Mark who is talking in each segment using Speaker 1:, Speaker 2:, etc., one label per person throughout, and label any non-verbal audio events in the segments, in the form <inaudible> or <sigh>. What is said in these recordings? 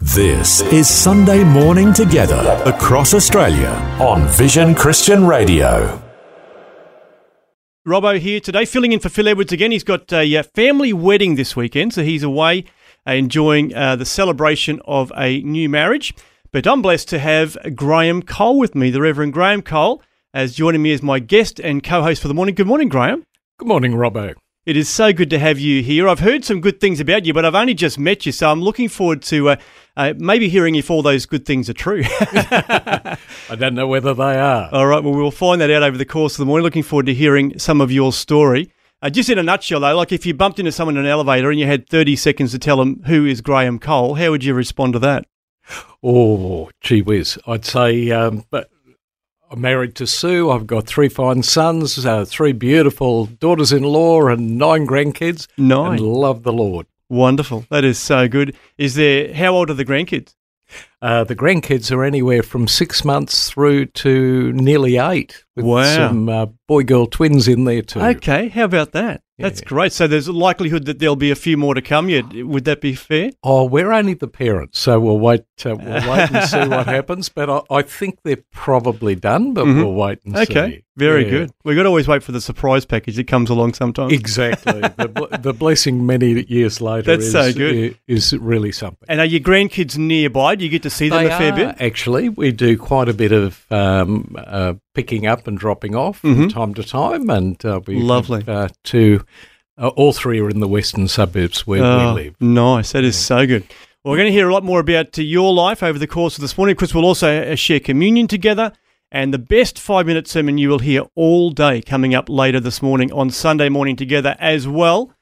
Speaker 1: This is Sunday Morning Together across Australia on Vision Christian Radio.
Speaker 2: Robbo here today, filling in for Phil Edwards again. He's got a uh, family wedding this weekend, so he's away uh, enjoying uh, the celebration of a new marriage. But I'm blessed to have Graham Cole with me, the Reverend Graham Cole, as joining me as my guest and co-host for the morning. Good morning, Graham.
Speaker 3: Good morning, Robbo.
Speaker 2: It is so good to have you here. I've heard some good things about you, but I've only just met you, so I'm looking forward to uh, uh, maybe hearing if all those good things are true. <laughs>
Speaker 3: I don't know whether they are.
Speaker 2: All right, well, we'll find that out over the course of the morning. Looking forward to hearing some of your story. Uh, just in a nutshell, though, like if you bumped into someone in an elevator and you had 30 seconds to tell them who is Graham Cole, how would you respond to that?
Speaker 3: Oh, gee whiz. I'd say, um, but I'm married to Sue. I've got three fine sons, uh, three beautiful daughters in law, and nine grandkids.
Speaker 2: Nine.
Speaker 3: And love the Lord.
Speaker 2: Wonderful. That is so good. Is there, how old are the grandkids?
Speaker 3: Uh, the grandkids are anywhere from six months through to nearly eight. With
Speaker 2: Wow.
Speaker 3: some uh, boy girl twins in there too.
Speaker 2: Okay, how about that? That's
Speaker 3: Yeah.
Speaker 2: great. So there's a likelihood that there'll be a few more to come yet. Would that be fair?
Speaker 3: Oh, we're only the parents, so we'll wait. Uh, we'll wait and see <laughs> what happens. But I, I think they're probably done. But
Speaker 2: Mhm.
Speaker 3: we'll wait and see.
Speaker 2: Very
Speaker 3: Yeah.
Speaker 2: good. We've got to always wait for the surprise package that comes along sometimes.
Speaker 3: Exactly. <laughs> the, the blessing many years later
Speaker 2: That's
Speaker 3: is,
Speaker 2: so good.
Speaker 3: is really something.
Speaker 2: And are your grandkids nearby? Do you get to see them
Speaker 3: They
Speaker 2: a fair
Speaker 3: are,
Speaker 2: bit?
Speaker 3: Actually, we do quite a bit of um, uh, picking up and dropping off
Speaker 2: Mhm.
Speaker 3: from time to time. And uh, we
Speaker 2: Lovely.
Speaker 3: Have, uh, two, uh, all three are in the western suburbs where
Speaker 2: Oh,
Speaker 3: we live.
Speaker 2: Nice. That is so good. Well, we're going to hear a lot more about uh, your life over the course of this morning because we'll also uh, share communion together and the best five minute sermon you will hear all day coming up later this morning on Sunday morning together as well.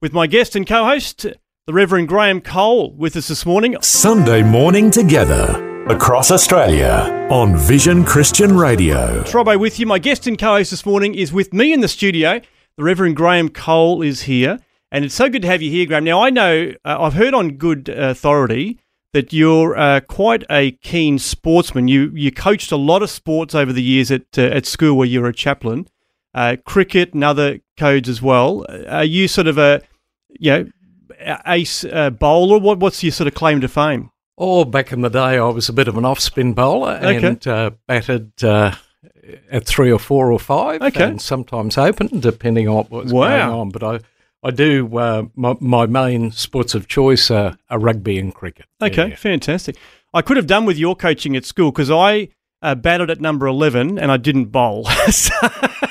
Speaker 2: With my guest and co host, the Reverend Graham Cole, with us this morning.
Speaker 1: Sunday Morning Together across Australia on Vision Christian Radio.
Speaker 2: Robbo with you. My guest and co-host this morning is with me in the studio. The Reverend Graham Cole is here, and it's so good to have you here, Graham. Now I know uh, I've heard on good authority that you're uh, quite a keen sportsman. You you coached a lot of sports over the years at uh, at school where you were a chaplain, uh, cricket and other codes as well. Are you sort of a you know ace uh, bowler? What what's your sort of claim to fame?
Speaker 3: Oh, back in the day, I was a bit of an off-spin bowler
Speaker 2: Okay.
Speaker 3: and uh, batted uh, at three or four or five,
Speaker 2: Okay.
Speaker 3: and sometimes open, depending on what's
Speaker 2: Wow.
Speaker 3: going on. But I, I do uh, my, my main sports of choice are, are rugby and cricket.
Speaker 2: Okay,
Speaker 3: Yeah.
Speaker 2: fantastic. I could have done with your coaching at school because I uh, batted at number 11 and I didn't bowl. <laughs> so,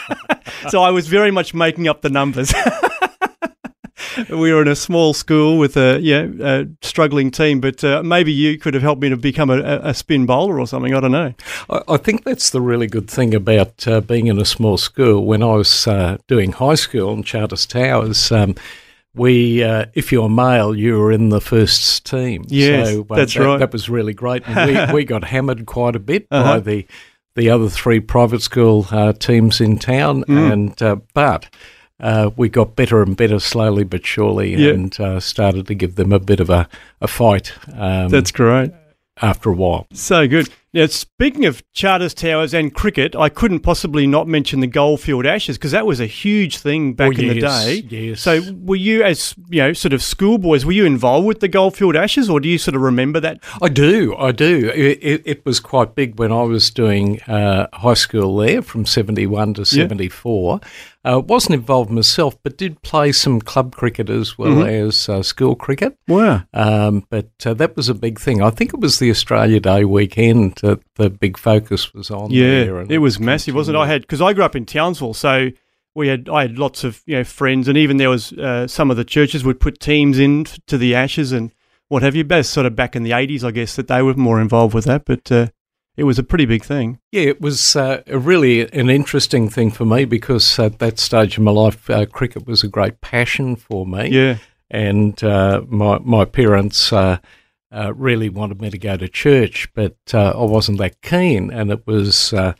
Speaker 2: <laughs> so I was very much making up the numbers. <laughs> <laughs> we were in a small school with a yeah a struggling team, but uh, maybe you could have helped me to become a, a spin bowler or something. I don't know.
Speaker 3: I, I think that's the really good thing about uh, being in a small school. When I was uh, doing high school in Charters Towers, um, we, uh, if you're male, you were in the first team.
Speaker 2: Yes,
Speaker 3: so, uh,
Speaker 2: that's
Speaker 3: that,
Speaker 2: right.
Speaker 3: That was really great. And we, <laughs> we got hammered quite a bit
Speaker 2: Uh-huh.
Speaker 3: by the the other three private school uh, teams in town,
Speaker 2: Mm.
Speaker 3: and uh, but. Uh, we got better and better slowly but surely, and uh, started to give them a bit of a, a fight um,
Speaker 2: That's great.
Speaker 3: after a while.
Speaker 2: So good. Now, speaking of Charters Towers and cricket, I couldn't possibly not mention the Goldfield Ashes because that was a huge thing back
Speaker 3: Oh,
Speaker 2: in the day.
Speaker 3: yes.
Speaker 2: So, were you, as you know, sort of schoolboys, were you involved with the Goldfield Ashes, or do you sort of remember that?
Speaker 3: I do, I do. It, it, it was quite big when I was doing uh, high school there from 71 to
Speaker 2: Yeah.
Speaker 3: 74. Uh, wasn't involved myself, but did play some club cricket as well
Speaker 2: Mm-hmm.
Speaker 3: as uh, school cricket.
Speaker 2: Wow.
Speaker 3: Um, but uh, that was a big thing. I think it was the Australia Day weekend that the big focus was on. there
Speaker 2: Yeah, it was massive, wasn't it? I had because I grew up in Townsville, so we had I had lots of you know friends, and even there was uh, some of the churches would put teams in to the Ashes and what have you. Best sort of back in the eighties, I guess that they were more involved with that, but uh, it was a pretty big thing.
Speaker 3: Yeah, it was uh, really an interesting thing for me because at that stage of my life, uh, cricket was a great passion for me.
Speaker 2: Yeah,
Speaker 3: and uh, my my parents uh, uh, really wanted me to go to church, but uh, I wasn't that keen, and it was uh,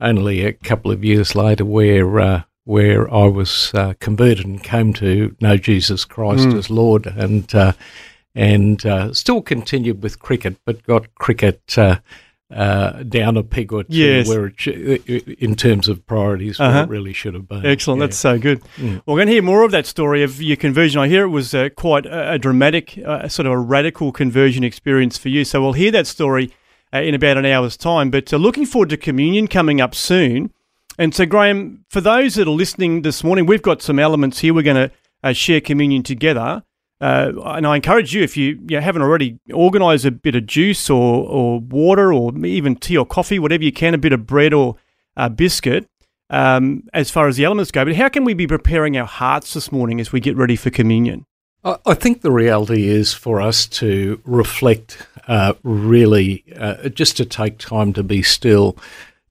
Speaker 3: only a couple of years later where uh, where I was uh, converted and came to know Jesus Christ
Speaker 2: Mm.
Speaker 3: as Lord, and uh, and uh, still continued with cricket, but got cricket. Uh, uh, down a peg or two,
Speaker 2: Yes.
Speaker 3: where it, sh- in terms of priorities, where
Speaker 2: Uh-huh.
Speaker 3: it really should have been.
Speaker 2: Excellent.
Speaker 3: Yeah.
Speaker 2: That's so good.
Speaker 3: Mm.
Speaker 2: We're going to hear more of that story of your conversion. I hear it was uh, quite a, a dramatic, uh, sort of a radical conversion experience for you. So we'll hear that story uh, in about an hour's time. But uh, looking forward to communion coming up soon. And so, Graham, for those that are listening this morning, we've got some elements here. We're going to uh, share communion together. Uh, and I encourage you, if you, you haven't already, organise a bit of juice or, or water or even tea or coffee, whatever you can, a bit of bread or uh, biscuit um, as far as the elements go. But how can we be preparing our hearts this morning as we get ready for communion?
Speaker 3: I think the reality is for us to reflect, uh, really, uh, just to take time to be still,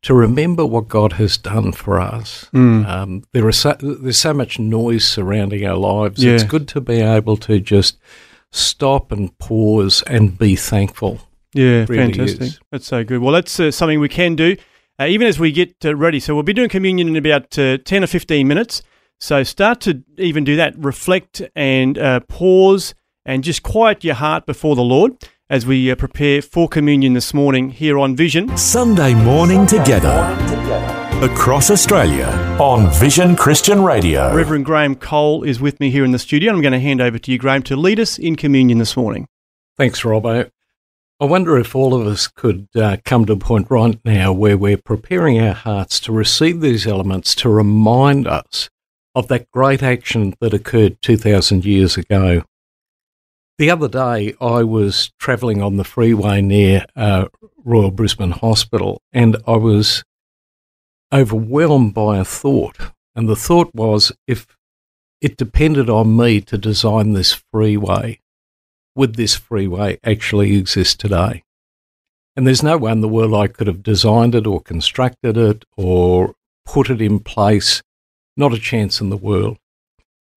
Speaker 3: to remember what God has done for us.
Speaker 2: Hmm.
Speaker 3: Um, there are so, there's so much noise surrounding our lives. It's good to be able to just stop and pause and be thankful.
Speaker 2: Yeah,
Speaker 3: Really
Speaker 2: fantastic.
Speaker 3: is.
Speaker 2: That's so good. Well, that's uh, something we can do uh, even as we get uh, ready. So we'll be doing communion in about uh, 10 or 15 minutes. So start to even do that. Reflect and uh, pause and just quiet your heart before the Lord as we uh, prepare for communion this morning here on Vision.
Speaker 1: Sunday morning together. Across Australia on Vision Christian Radio.
Speaker 2: Reverend Graham Cole is with me here in the studio. I'm going to hand over to you, Graham, to lead us in communion this morning.
Speaker 3: Thanks, Robbo. I wonder if all of us could uh, come to a point right now where we're preparing our hearts to receive these elements to remind us of that great action that occurred 2,000 years ago. The other day, I was travelling on the freeway near uh, Royal Brisbane Hospital and I was overwhelmed by a thought. And the thought was if it depended on me to design this freeway, would this freeway actually exist today? And there's no way in the world I could have designed it or constructed it or put it in place. Not a chance in the world.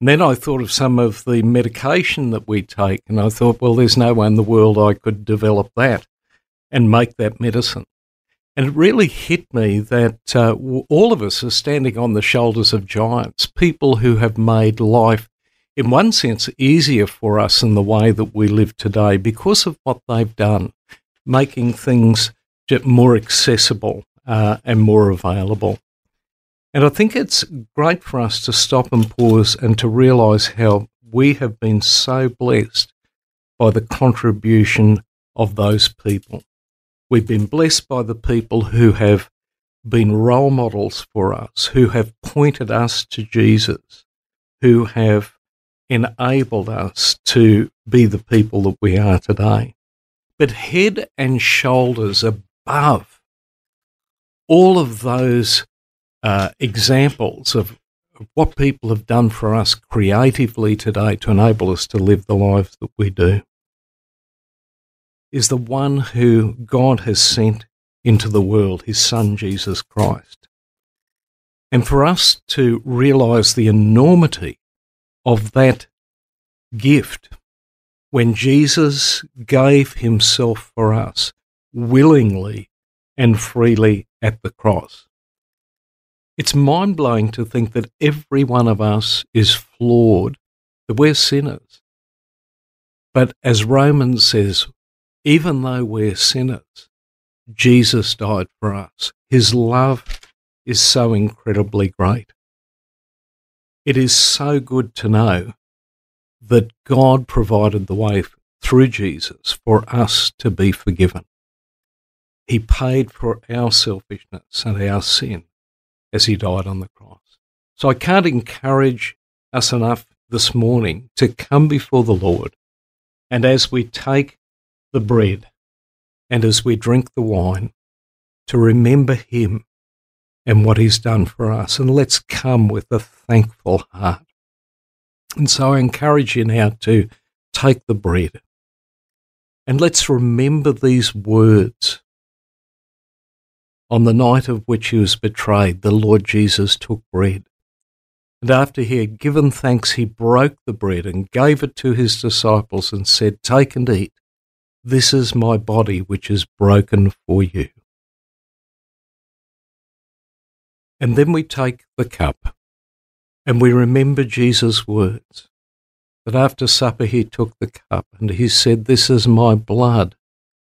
Speaker 3: And then I thought of some of the medication that we take, and I thought, well, there's no way in the world I could develop that and make that medicine. And it really hit me that uh, all of us are standing on the shoulders of giants, people who have made life in one sense, easier for us in the way that we live today because of what they've done, making things more accessible uh, and more available. And I think it's great for us to stop and pause and to realize how we have been so blessed by the contribution of those people. We've been blessed by the people who have been role models for us, who have pointed us to Jesus, who have enabled us to be the people that we are today. But head and shoulders above all of those uh, examples of what people have done for us creatively today to enable us to live the lives that we do is the one who God has sent into the world, his son Jesus Christ. And for us to realize the enormity of that gift when Jesus gave himself for us willingly and freely at the cross. It's mind blowing to think that every one of us is flawed, that we're sinners. But as Romans says, even though we're sinners, Jesus died for us. His love is so incredibly great. It is so good to know that God provided the way through Jesus for us to be forgiven. He paid for our selfishness and our sin as he died on the cross. So I can't encourage us enough this morning to come before the Lord and as we take the bread and as we drink the wine, to remember him and what he's done for us. And let's come with a thankful heart. And so I encourage you now to take the bread and let's remember these words. On the night of which he was betrayed, the Lord Jesus took bread. And after he had given thanks, he broke the bread and gave it to his disciples and said, Take and eat. This is my body, which is broken for you. And then we take the cup and we remember Jesus' words that after supper he took the cup and he said, This is my blood,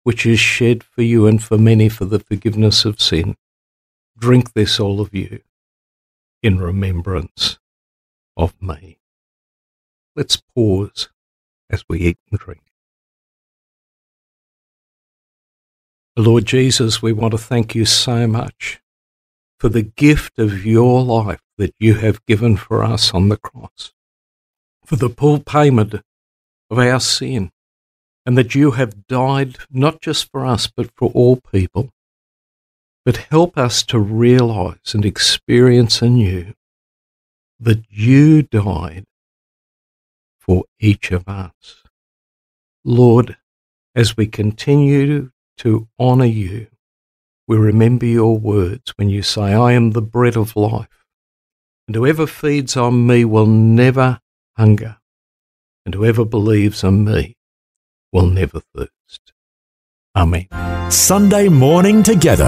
Speaker 3: which is shed for you and for many for the forgiveness of sin. Drink this, all of you, in remembrance of me. Let's pause as we eat and drink. Lord Jesus, we want to thank you so much for the gift of your life that you have given for us on the cross, for the full payment of our sin, and that you have died not just for us, but for all people. But help us to realize and experience anew that you died for each of us. Lord, as we continue to honor you, we remember your words when you say, I am the bread of life, and whoever feeds on me will never hunger, and whoever believes on me will never thirst. Amen.
Speaker 1: Sunday morning together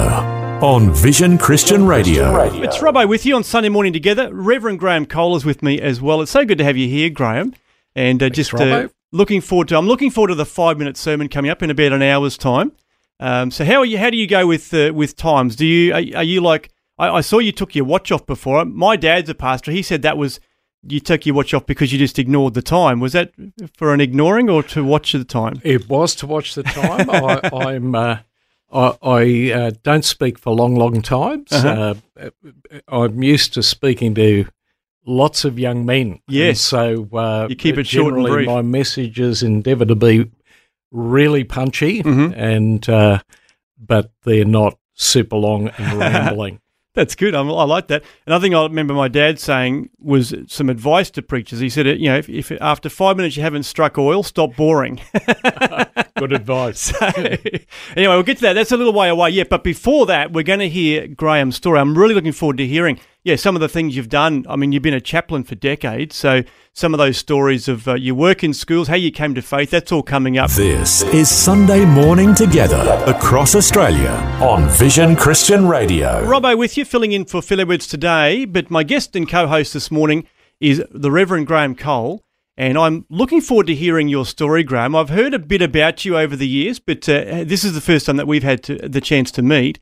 Speaker 1: on Vision Christian Radio.
Speaker 2: It's Robbo with you on Sunday morning together. Reverend Graham Cole is with me as well. It's so good to have you here, Graham. And uh, just uh, looking forward to. I'm looking forward to the five minute sermon coming up in about an hour's time. Um, so how are you? How do you go with uh, with times? Do you are, are you like? I, I saw you took your watch off before. My dad's a pastor. He said that was you took your watch off because you just ignored the time. Was that for an ignoring or to watch the time?
Speaker 3: It was to watch the time. I, <laughs> I'm. Uh, I, I uh, don't speak for long, long times.
Speaker 2: Uh-huh.
Speaker 3: Uh, I'm used to speaking to lots of young men. And
Speaker 2: Yes.
Speaker 3: so uh,
Speaker 2: You keep it short and brief.
Speaker 3: My messages endeavour to be really punchy,
Speaker 2: Mhm.
Speaker 3: and uh, but they're not super long and <laughs> rambling.
Speaker 2: That's good. I, I like that. Another thing I remember my dad saying was some advice to preachers. He said, you know, if, if after five minutes you haven't struck oil, stop boring. <laughs>
Speaker 3: Good advice. <laughs>
Speaker 2: So, anyway, we'll get to that. That's a little way away yet. But before that, we're going to hear Graham's story. I'm really looking forward to hearing, yeah, some of the things you've done. I mean, you've been a chaplain for decades. So some of those stories of uh, your work in schools, how you came to faith, that's all coming up.
Speaker 1: This is Sunday morning together across Australia on Vision Christian Radio.
Speaker 2: Robbo with you, filling in for Phil Edwards today. But my guest and co host this morning is the Reverend Graham Cole. And I'm looking forward to hearing your story, Graham. I've heard a bit about you over the years, but uh, this is the first time that we've had to, the chance to meet.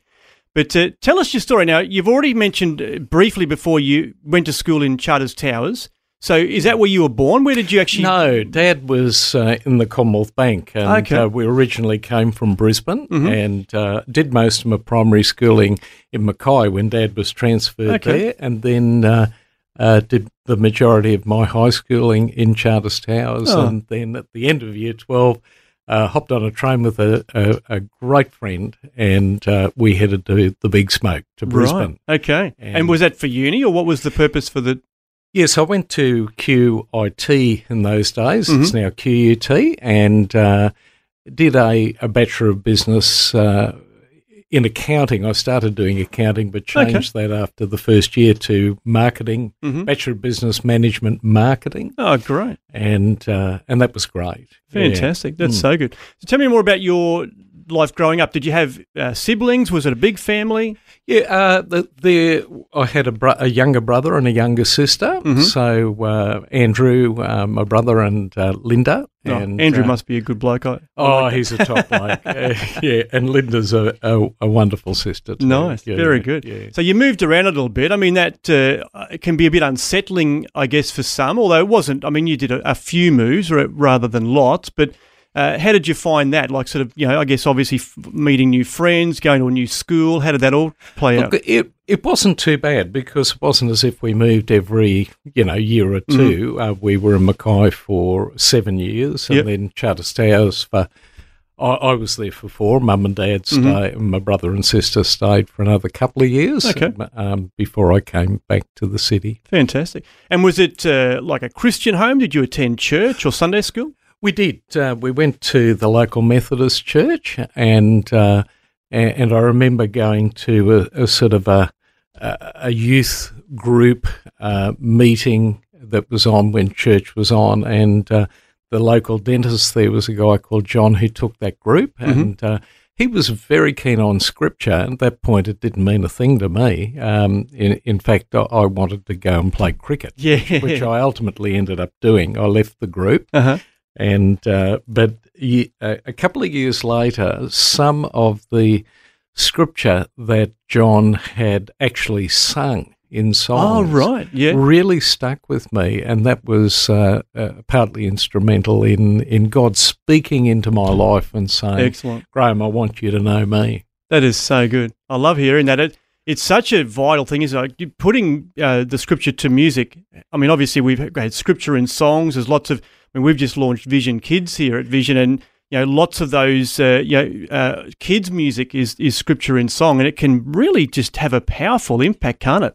Speaker 2: But uh, tell us your story. Now, you've already mentioned uh, briefly before you went to school in Charters Towers. So is that where you were born? Where did you actually?
Speaker 3: No, Dad was uh, in the Commonwealth Bank, and
Speaker 2: Okay. Mm-hmm.
Speaker 3: uh, we originally came from Brisbane and uh, did most of my primary schooling in Mackay when Dad was transferred
Speaker 2: Okay.
Speaker 3: there, and then uh, uh, did the majority of my high schooling in Charters Towers,
Speaker 2: Oh.
Speaker 3: and then at the end of Year Twelve. Uh, hopped on a train with a, a, a great friend, and uh, we headed to the Big Smoke to Brisbane.
Speaker 2: Right. Okay. And,
Speaker 3: And-
Speaker 2: was that for uni, or what was the purpose for the?
Speaker 3: Yes, I went to QIT in those days. It's
Speaker 2: Mm-hmm.
Speaker 3: now QUT, and uh, did a, a Bachelor of Business uh, in accounting. I started doing accounting, but
Speaker 2: Okay.
Speaker 3: changed that after the first year to marketing,
Speaker 2: Mhm.
Speaker 3: Bachelor of Business Management Marketing,
Speaker 2: Oh, great.
Speaker 3: and uh, and that was great. Yeah.
Speaker 2: Fantastic. That's
Speaker 3: Mm.
Speaker 2: so good. So tell me more about your life growing up. Did you have uh, siblings? Was it a big family?
Speaker 3: Yeah, uh, the, the I had a, bro- a younger brother and a younger sister.
Speaker 2: Mhm.
Speaker 3: So uh, Andrew, uh, my brother, and uh, Linda.
Speaker 2: Oh,
Speaker 3: and
Speaker 2: Andrew
Speaker 3: uh,
Speaker 2: must be a good bloke. I, I
Speaker 3: Oh,
Speaker 2: like
Speaker 3: he's a top <laughs> bloke. Uh, yeah, and Linda's a, a, a wonderful sister. Too.
Speaker 2: Nice,
Speaker 3: Yeah,
Speaker 2: very good.
Speaker 3: Yeah.
Speaker 2: So you moved around a little bit. I mean, that uh, can be a bit unsettling, I guess, for some. Although it wasn't. I mean, you did a, a few moves rather than lots. But uh, how did you find that? Like, sort of, you know, I guess obviously f- meeting new friends, going to a new school. How did that all play out?
Speaker 3: It it wasn't too bad because it wasn't as if we moved every you know year or 2 Uh, we were in Mackay for seven years, and
Speaker 2: Yep.
Speaker 3: then Towers for. I, I was there for four. Mum and Dad stayed, and my brother and sister stayed for another couple of years.
Speaker 2: Okay.
Speaker 3: Um, before I came back to the city.
Speaker 2: Fantastic. And was it uh, like a Christian home? Did you attend church or Sunday school?
Speaker 3: We did. Uh, we went to the local Methodist church, and uh, and I remember going to a, a sort of a a youth group uh, meeting that was on when church was on, and uh, the local dentist there was a guy called John who took that group, and uh, he was very keen on scripture. At that point, it didn't mean a thing to me. Um, in, in fact, I, I wanted to go and play cricket,
Speaker 2: Yeah.
Speaker 3: which I ultimately ended up doing. I left the group,
Speaker 2: uh-huh.
Speaker 3: And uh, but a couple of years later, some of the scripture that John had actually sung in songs.
Speaker 2: Oh, right. Yeah.
Speaker 3: really stuck with me, and that was uh, uh, partly instrumental in in God speaking into my life and saying,
Speaker 2: Excellent.
Speaker 3: "Graham, I want you to know me."
Speaker 2: That is so good. I love hearing that. It, it's such a vital thing, isn't it? Like, putting uh, the scripture to music. I mean, obviously, we've had scripture in songs. There's lots of, I mean, we've just launched Vision Kids here at Vision, and, you know, lots of those, uh, you know, uh, kids' music is, is scripture in song, and it can really just have a powerful impact, can't it?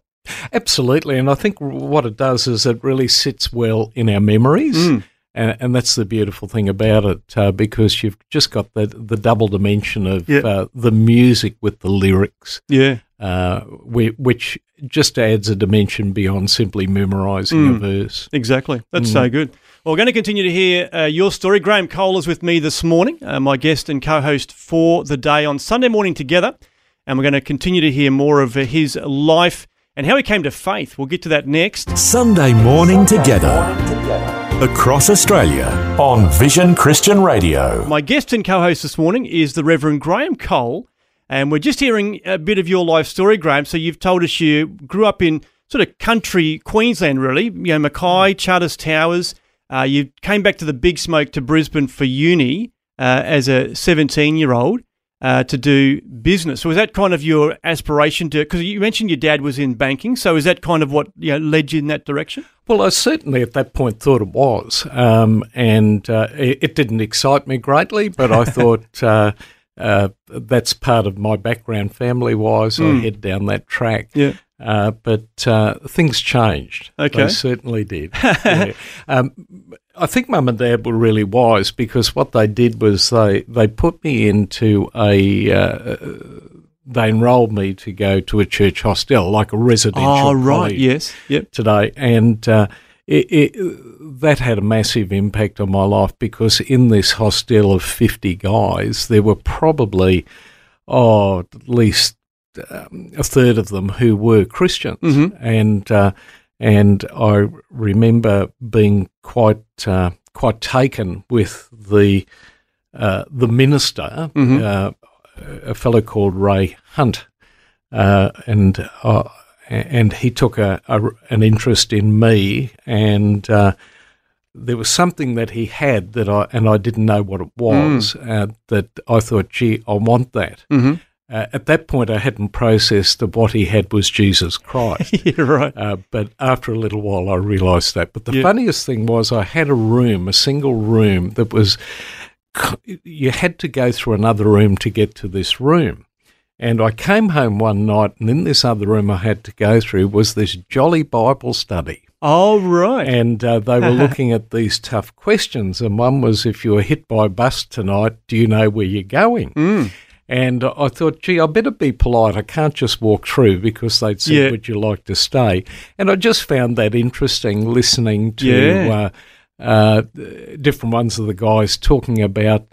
Speaker 3: Absolutely, and I think what it does is it really sits well in our memories.
Speaker 2: Mm.
Speaker 3: And, and that's the beautiful thing about it, uh, because you've just got the the double dimension of
Speaker 2: Yeah.
Speaker 3: uh, the music with the lyrics,
Speaker 2: Yeah.
Speaker 3: Uh, whi- which just adds a dimension beyond simply memorising
Speaker 2: Mm.
Speaker 3: a verse.
Speaker 2: Exactly. That's
Speaker 3: Mm.
Speaker 2: so good. Well, we're going to continue to hear uh, your story. Graham Cole is with me this morning, uh, my guest and co host for the day on Sunday morning together. And we're going to continue to hear more of uh, his life and how he came to faith. We'll get to that next.
Speaker 1: Sunday morning together. Across Australia on Vision Christian Radio.
Speaker 2: My guest and co host this morning is the Reverend Graham Cole. And we're just hearing a bit of your life story, Graham. So you've told us you grew up in sort of country Queensland, really. You know, Mackay, Charters Towers. Uh, you came back to the big smoke to Brisbane for uni uh, as a 17 year old uh, to do business. So was that kind of your aspiration to? Because you mentioned your dad was in banking. So is that kind of what you know, led you in that direction?
Speaker 3: Well, I certainly at that point thought it was, um, and uh, it, it didn't excite me greatly. But I <laughs> thought uh, that's part of my background, family-wise. I head down that track.
Speaker 2: Yeah.
Speaker 3: Uh, but uh, things changed.
Speaker 2: Okay.
Speaker 3: They certainly did. <laughs> Yeah. um, I think mum and dad were really wise because what they did was they, they put me into a. Uh, they enrolled me to go to a church hostel, like a residential
Speaker 2: Oh, right. Yes. Yep.
Speaker 3: today, and uh, it, it, that had a massive impact on my life because in this hostel of fifty guys, there were probably oh at least um, a third of them who were Christians,
Speaker 2: Mhm.
Speaker 3: and uh, and I remember being quite uh, quite taken with the uh, the minister,
Speaker 2: Mhm.
Speaker 3: uh, a fellow called Ray Hunt, uh, and uh, and he took a, a an interest in me, and uh, there was something that he had that I and I didn't know what it was. Uh, that I thought, gee, I want that.
Speaker 2: Mm-hmm.
Speaker 3: Uh, at that point, I hadn't processed that what he had was Jesus Christ. <laughs>
Speaker 2: yeah. Right.
Speaker 3: Uh, but after a little while, I realised that. But the
Speaker 2: Yeah.
Speaker 3: funniest thing was, I had a room, a single room that was. You had to go through another room to get to this room. And I came home one night, and in this other room I had to go through was this jolly Bible study.
Speaker 2: Oh, right.
Speaker 3: And uh, they were <laughs> looking at these tough questions. And one was, if you were hit by a bus tonight, do you know where you're going?
Speaker 2: Mm.
Speaker 3: And I thought, gee, I better be polite. I can't just walk through because they'd said,
Speaker 2: Yeah.
Speaker 3: would you like to stay? And I just found that interesting listening to
Speaker 2: Yeah.
Speaker 3: uh, uh, different ones of the guys talking about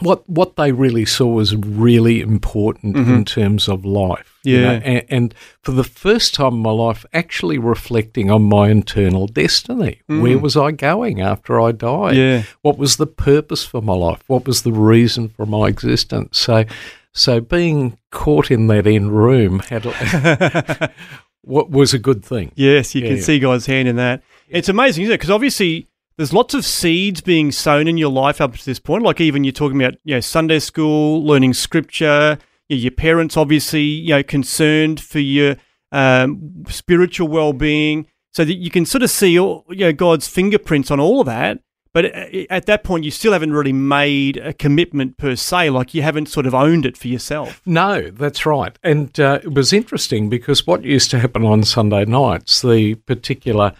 Speaker 3: what what they really saw was really important in terms of life. you know,
Speaker 2: Mm-hmm. Yeah.
Speaker 3: and, and for the first time in my life, actually reflecting on my internal destiny. Where was I going after I died?
Speaker 2: Mm. Yeah.
Speaker 3: What was the purpose for my life? What was the reason for my existence? So, so being caught in that end room had <laughs> what was a good thing.
Speaker 2: Yes, you
Speaker 3: Yeah,
Speaker 2: can
Speaker 3: yeah.
Speaker 2: see God's hand in that. It's amazing, isn't it? Because obviously there's lots of seeds being sown in your life up to this point. Like even you're talking about, you know, Sunday school, learning scripture. Your parents obviously, you know, concerned for your um, spiritual well-being, so that you can sort of see, you know, God's fingerprints on all of that. But at that point, you still haven't really made a commitment per se. Like you haven't sort of owned it for yourself.
Speaker 3: No, that's right. And uh, it was interesting because what used to happen on Sunday nights, the particular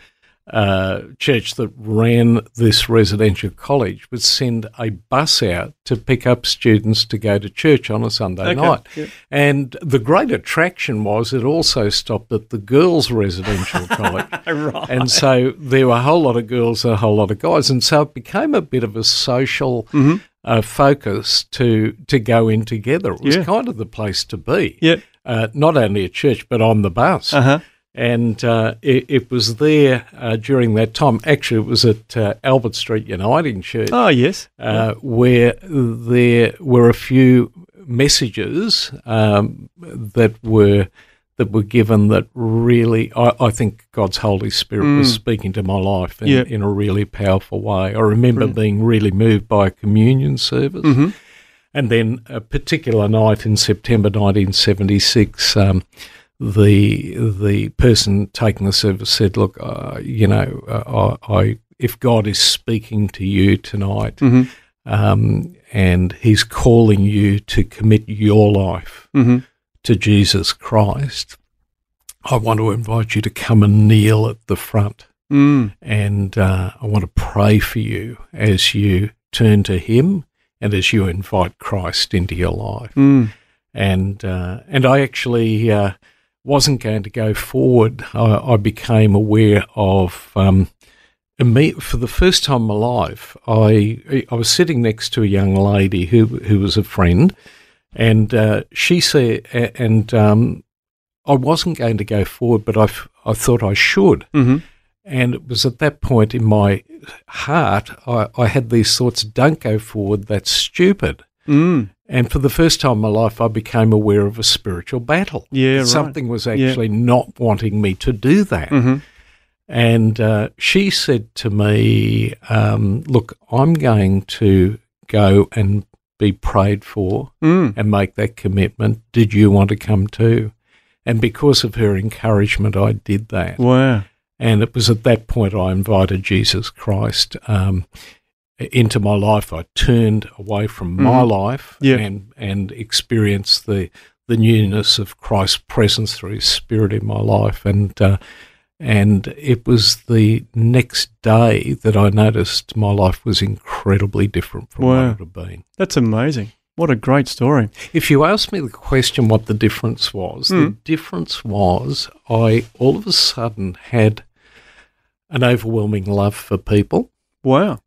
Speaker 3: uh, church that ran this residential college would send a bus out to pick up students to go to church on a Sunday
Speaker 2: Okay,
Speaker 3: night.
Speaker 2: yep.
Speaker 3: And the great attraction was it also stopped at the girls' residential <laughs> college.
Speaker 2: Right.
Speaker 3: And so there were a whole lot of girls and a whole lot of guys. And so it became a bit of a social uh, focus to to go in together. It was
Speaker 2: Yeah.
Speaker 3: kind of the place to be.
Speaker 2: Yeah.
Speaker 3: Uh, not only at church, but on the bus.
Speaker 2: Uh huh.
Speaker 3: And uh, it, it was there uh, during that time. Actually, it was at uh, Albert Street Uniting Church
Speaker 2: Oh yes.
Speaker 3: uh, where there were a few messages um, that were that were given that really I, I think God's Holy Spirit was speaking to my life in,
Speaker 2: Mm. Yeah.
Speaker 3: in a really powerful way. I remember
Speaker 2: Brilliant.
Speaker 3: being really moved by a communion service.
Speaker 2: Mhm.
Speaker 3: And then a particular night in September 1976, um, the the person taking the service said, "Look, uh, you know, uh, I, I if God is speaking to you tonight,
Speaker 2: Mhm.
Speaker 3: um, and He's calling you to commit your life
Speaker 2: Mhm.
Speaker 3: to Jesus Christ, I want to invite you to come and kneel at the front,
Speaker 2: Mm.
Speaker 3: and uh, I want to pray for you as you turn to Him and as you invite Christ into your life."
Speaker 2: Mm.
Speaker 3: and uh, and I actually uh, wasn't going to go forward. I, I became aware of um, for the first time in my life. I I was sitting next to a young lady who who was a friend, and uh, she said, and um, I wasn't going to go forward, but I, f- I thought I should.
Speaker 2: Mhm.
Speaker 3: And it was at that point in my heart, I, I had these thoughts: "Don't go forward. That's stupid."
Speaker 2: Mm.
Speaker 3: And for the first time in my life, I became aware of a spiritual battle.
Speaker 2: Yeah, right.
Speaker 3: Something was actually not wanting me to do that.
Speaker 2: Mhm.
Speaker 3: And uh, she said to me, um, Look, I'm going to go and be prayed for
Speaker 2: Mm.
Speaker 3: and make that commitment. Did you want to come too? And because of her encouragement, I did that.
Speaker 2: Wow.
Speaker 3: And it was at that point I invited Jesus Christ um, into my life. I turned away from my
Speaker 2: Mhm.
Speaker 3: life
Speaker 2: Yeah.
Speaker 3: and and experienced the the newness of Christ's presence through His Spirit in my life. And uh, and it was the next day that I noticed my life was incredibly different from
Speaker 2: Wow.
Speaker 3: what it had been.
Speaker 2: That's amazing. What a great story.
Speaker 3: If you ask me the question what the difference was, the
Speaker 2: Mm.
Speaker 3: difference was I all of a sudden had an overwhelming love for people.
Speaker 2: Wow.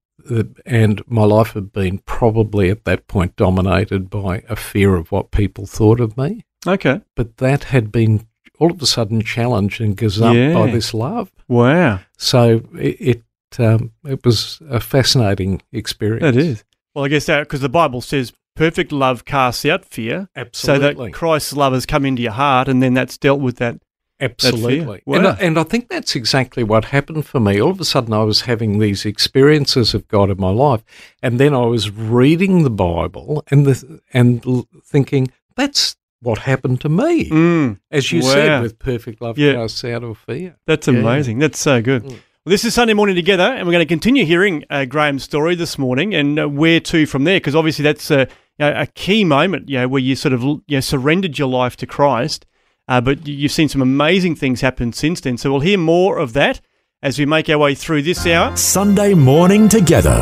Speaker 3: And my life had been probably at that point dominated by a fear of what people thought of me.
Speaker 2: Okay.
Speaker 3: But that had been all of a sudden challenged and gazumped by this love.
Speaker 2: Wow.
Speaker 3: So it it, um, it was a fascinating experience.
Speaker 2: That is. Well, I guess that because the Bible says perfect love casts out fear.
Speaker 3: absolutely.
Speaker 2: So that Christ's love has come into your heart, and then that's dealt with that.
Speaker 3: Absolutely. And. I, and I think that's exactly what happened for me. All of a sudden, I was having these experiences of God in my life. And then I was reading the Bible and, the, and thinking, that's what happened to me.
Speaker 2: Mm,
Speaker 3: As you
Speaker 2: Wow.
Speaker 3: said, with perfect love
Speaker 2: Yeah.
Speaker 3: casts out of fear.
Speaker 2: that's
Speaker 3: Yeah.
Speaker 2: amazing. That's so good.
Speaker 3: Mm.
Speaker 2: Well, this is Sunday morning together, and we're going to continue hearing uh, Graham's story this morning, and uh, where to from there, because obviously that's a, a key moment, you know, where you sort of you know, surrendered your life to Christ. Uh, but you've seen some amazing things happen since then. So we'll hear more of that as we make our way through this hour.
Speaker 1: Sunday morning together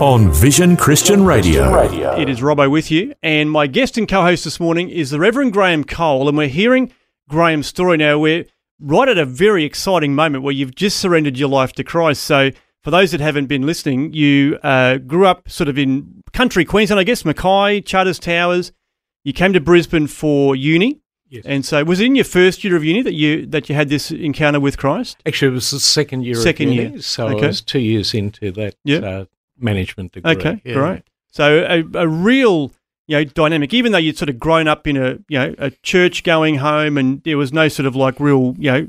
Speaker 1: on Vision Christian Radio.
Speaker 2: It is Robbo with you, and my guest and co-host this morning is the Reverend Graham Cole, and we're hearing Graham's story now. We're right at a very exciting moment where you've just surrendered your life to Christ. So, for those that haven't been listening, you uh, grew up sort of in country Queensland, I guess, Mackay, Charters Towers. You came to Brisbane for uni,
Speaker 3: Yes.
Speaker 2: and so was it in your first year of uni that you that you had this encounter with Christ?
Speaker 3: Actually, it was the second year
Speaker 2: Second
Speaker 3: of uni,
Speaker 2: year.
Speaker 3: so
Speaker 2: Okay.
Speaker 3: I was two years into that
Speaker 2: Yeah.
Speaker 3: uh, management degree.
Speaker 2: Okay,
Speaker 3: Yeah.
Speaker 2: great. So a, a real you know dynamic. Even though you'd sort of grown up in a you know a church going home, and there was no sort of like real you know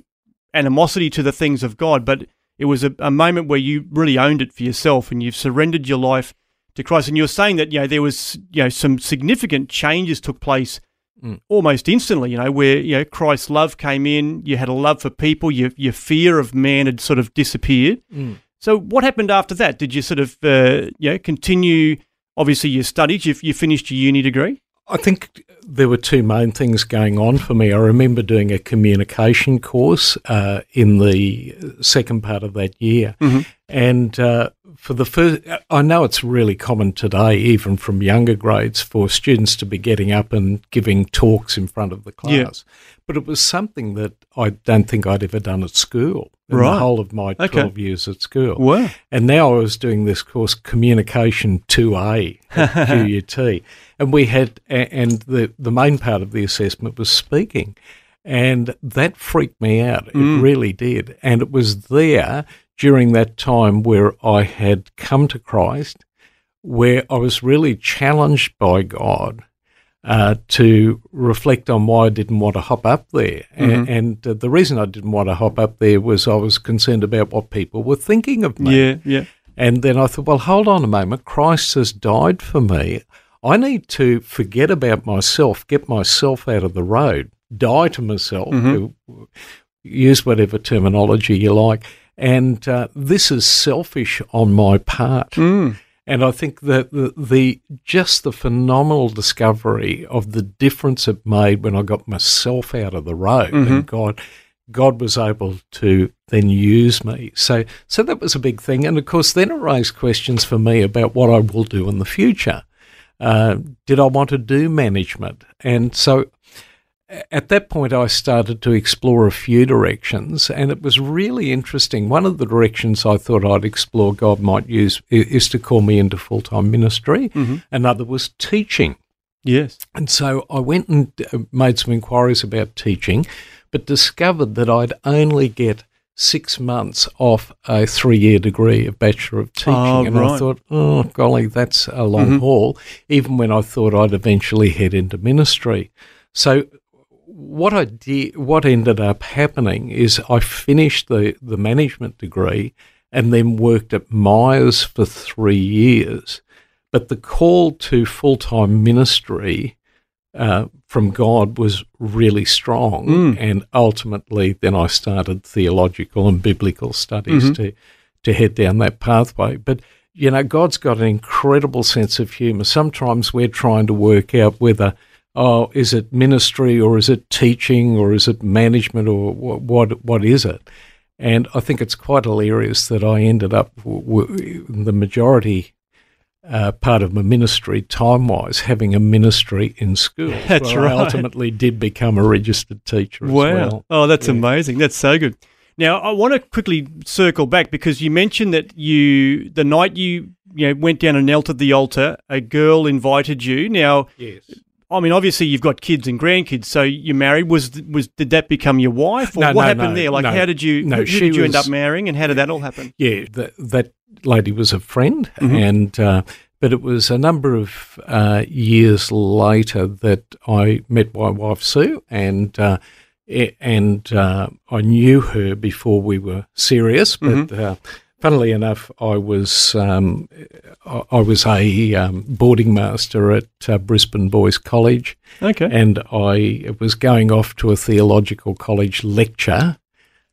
Speaker 2: animosity to the things of God, but it was a, a moment where you really owned it for yourself, and you've surrendered your life to Christ. And you're saying that you know there was you know some significant changes took place.
Speaker 3: Mm.
Speaker 2: Almost instantly, you know, where you know Christ's love came in, you had a love for people, your your fear of man had sort of disappeared.
Speaker 3: Mm.
Speaker 2: So what happened after that? Did you sort of uh, you know continue? Obviously, your studies. You, you finished your uni degree.
Speaker 3: I think there were two main things going on for me. I remember doing a communication course uh, in the second part of that year,
Speaker 2: Mhm.
Speaker 3: and uh, for the first, I know it's really common today, even from younger grades, for students to be getting up and giving talks in front of the
Speaker 2: Yeah.
Speaker 3: class. But it was something that I don't think I'd ever done at school in
Speaker 2: Right.
Speaker 3: the whole of my
Speaker 2: Okay.
Speaker 3: 12 years at school.
Speaker 2: Wow.
Speaker 3: And now I was doing this course, Communication 2A at <laughs> QUT. And we had, and the, the main part of the assessment was speaking. And that freaked me out. It
Speaker 2: Mm.
Speaker 3: really did. And it was there during that time where I had come to Christ, where I was really challenged by God uh, to reflect on why I didn't want to hop up there.
Speaker 2: Mm-hmm.
Speaker 3: A- And, uh, the reason I didn't want to hop up there was I was concerned about what people were thinking of me.
Speaker 2: Yeah, yeah.
Speaker 3: And then I thought, well, hold on a moment. Christ has died for me. I need to forget about myself, get myself out of the road, die to myself, use whatever terminology you like. And uh, this is selfish on my part.
Speaker 2: Mm.
Speaker 3: And I think that the, the just the phenomenal discovery of the difference it made when I got myself out of the road and God God was able to then use me. So so that was a big thing. And of course then it raised questions for me about what I will do in the future. Uh, did I want to do management? And so at that point, I started to explore a few directions, and it was really interesting. One of the directions I thought I'd explore, God might use, is to call me into full time ministry. Mm-hmm. Another was teaching.
Speaker 2: Yes.
Speaker 3: And so I went and uh, made some inquiries about teaching, but discovered that I'd only get six months off a three year degree of Bachelor of Teaching.
Speaker 2: Oh,
Speaker 3: and I thought, oh, golly, that's a long mm-hmm. haul, even when I thought I'd eventually head into ministry. So what I did, what ended up happening is I finished the, the management degree and then worked at Myers for three years. But the call to full time ministry uh, from God was really strong, and ultimately, then I started theological and biblical studies to to head down that pathway. But you know, God's got an incredible sense of humour. Sometimes we're trying to work out whether oh, is it ministry or is it teaching or is it management or what what, what is it? And I think it's quite hilarious that I ended up w- w- the majority uh, part of my ministry, time wise, having a ministry in school. <laughs>
Speaker 2: That's
Speaker 3: where I
Speaker 2: right.
Speaker 3: ultimately did become a registered teacher as
Speaker 2: Wow.
Speaker 3: well.
Speaker 2: Oh, that's
Speaker 3: Yeah.
Speaker 2: amazing. That's so good. Now, I want to quickly circle back because you mentioned that you, the night you, you know, went down and knelt at the altar, a girl invited you. Now,
Speaker 3: Yes.
Speaker 2: I mean, obviously you've got kids and grandkids, so you're married. Was was did that become your wife, or
Speaker 3: No,
Speaker 2: what
Speaker 3: no,
Speaker 2: happened
Speaker 3: no,
Speaker 2: there? Like, how did you?
Speaker 3: No,
Speaker 2: who
Speaker 3: she
Speaker 2: did you end up marrying, and how did that all happen?
Speaker 3: Yeah, that, that lady was a friend,
Speaker 2: Mm-hmm.
Speaker 3: and uh, but it was a number of uh, years later that I met my wife Sue, and uh, e- and uh, I knew her before we were serious. But
Speaker 2: Mm-hmm.
Speaker 3: Funnily enough, I was um, I was a um, boarding master at uh, Brisbane Boys College
Speaker 2: Okay.
Speaker 3: and I was going off to a theological college lecture,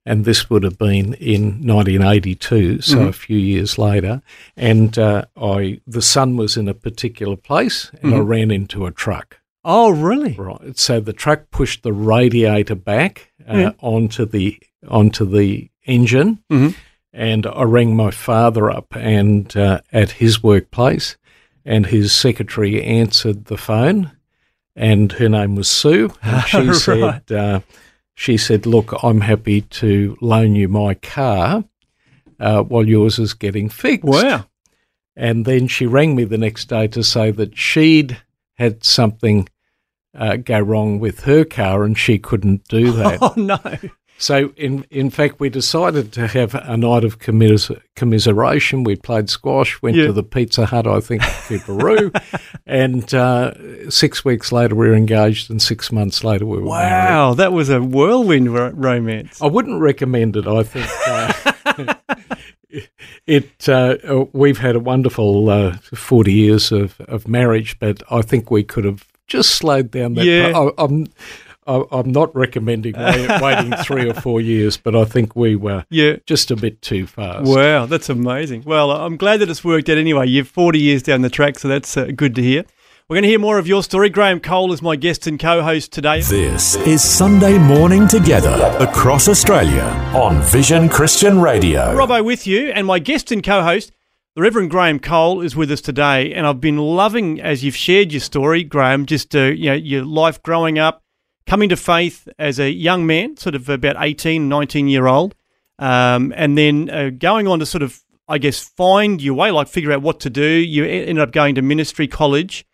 Speaker 3: and this would have been in 1982, so a few years later. And uh, I, the sun was in a particular place, and I ran into a truck.
Speaker 2: oh, really?
Speaker 3: Right, so the truck pushed the radiator back uh,
Speaker 2: Yeah.
Speaker 3: onto the onto the engine,
Speaker 2: Mhm.
Speaker 3: And I rang my father up and uh, at his workplace, and his secretary answered the phone, and her name was Sue, and <laughs> she
Speaker 2: Right.
Speaker 3: said, uh, she said, look, I'm happy to loan you my car uh, while yours is getting fixed.
Speaker 2: Wow.
Speaker 3: And then she rang me the next day to say that she'd had something uh, go wrong with her car and she couldn't do that. <laughs>
Speaker 2: Oh no.
Speaker 3: So, in in fact, we decided to have a night of commis- commiseration. We played squash, went
Speaker 2: Yeah.
Speaker 3: to the Pizza Hut, I think, to Peru, <laughs> and uh, six weeks later we were engaged, and six months later we were married.
Speaker 2: Wow, that was a whirlwind ro- romance.
Speaker 3: I wouldn't recommend it. I think uh, <laughs> it. Uh, we've had a wonderful uh, forty years of, of marriage, but I think we could have just slowed down that.
Speaker 2: Yeah.
Speaker 3: I, I'm. I- I'm not recommending wait- <laughs> waiting three or four years, but I think we were
Speaker 2: Yeah.
Speaker 3: just a bit too fast.
Speaker 2: Wow, that's amazing. Well, I'm glad that it's worked out anyway. You're 40 years down the track, so that's uh, good to hear. We're going to hear more of your story. Graham Cole is my guest and co host today.
Speaker 1: This is Sunday Morning Together across Australia on Vision Christian Radio.
Speaker 2: Robbo with you, and my guest and co host, The Reverend Graham Cole is with us today, and I've been loving as you've shared your story, Graham, just uh, you know, your life growing up, coming to faith as a young man, sort of about 18, 19 year old, um, and then uh, going on to sort of, I guess, find your way, like figure out what to do. You ended up going to ministry college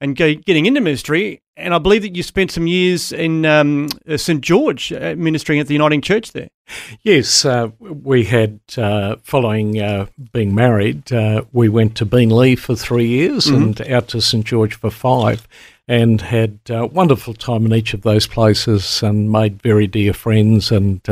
Speaker 2: and go, getting into ministry. And I believe that you spent some years in um, uh, St. George uh, ministering at the Uniting Church there.
Speaker 3: Yes, uh, we had, uh, following uh, being married, uh, we went to Beenleigh for three years mm-hmm. and out to St. George for five and had a wonderful time in each of those places and made very dear friends and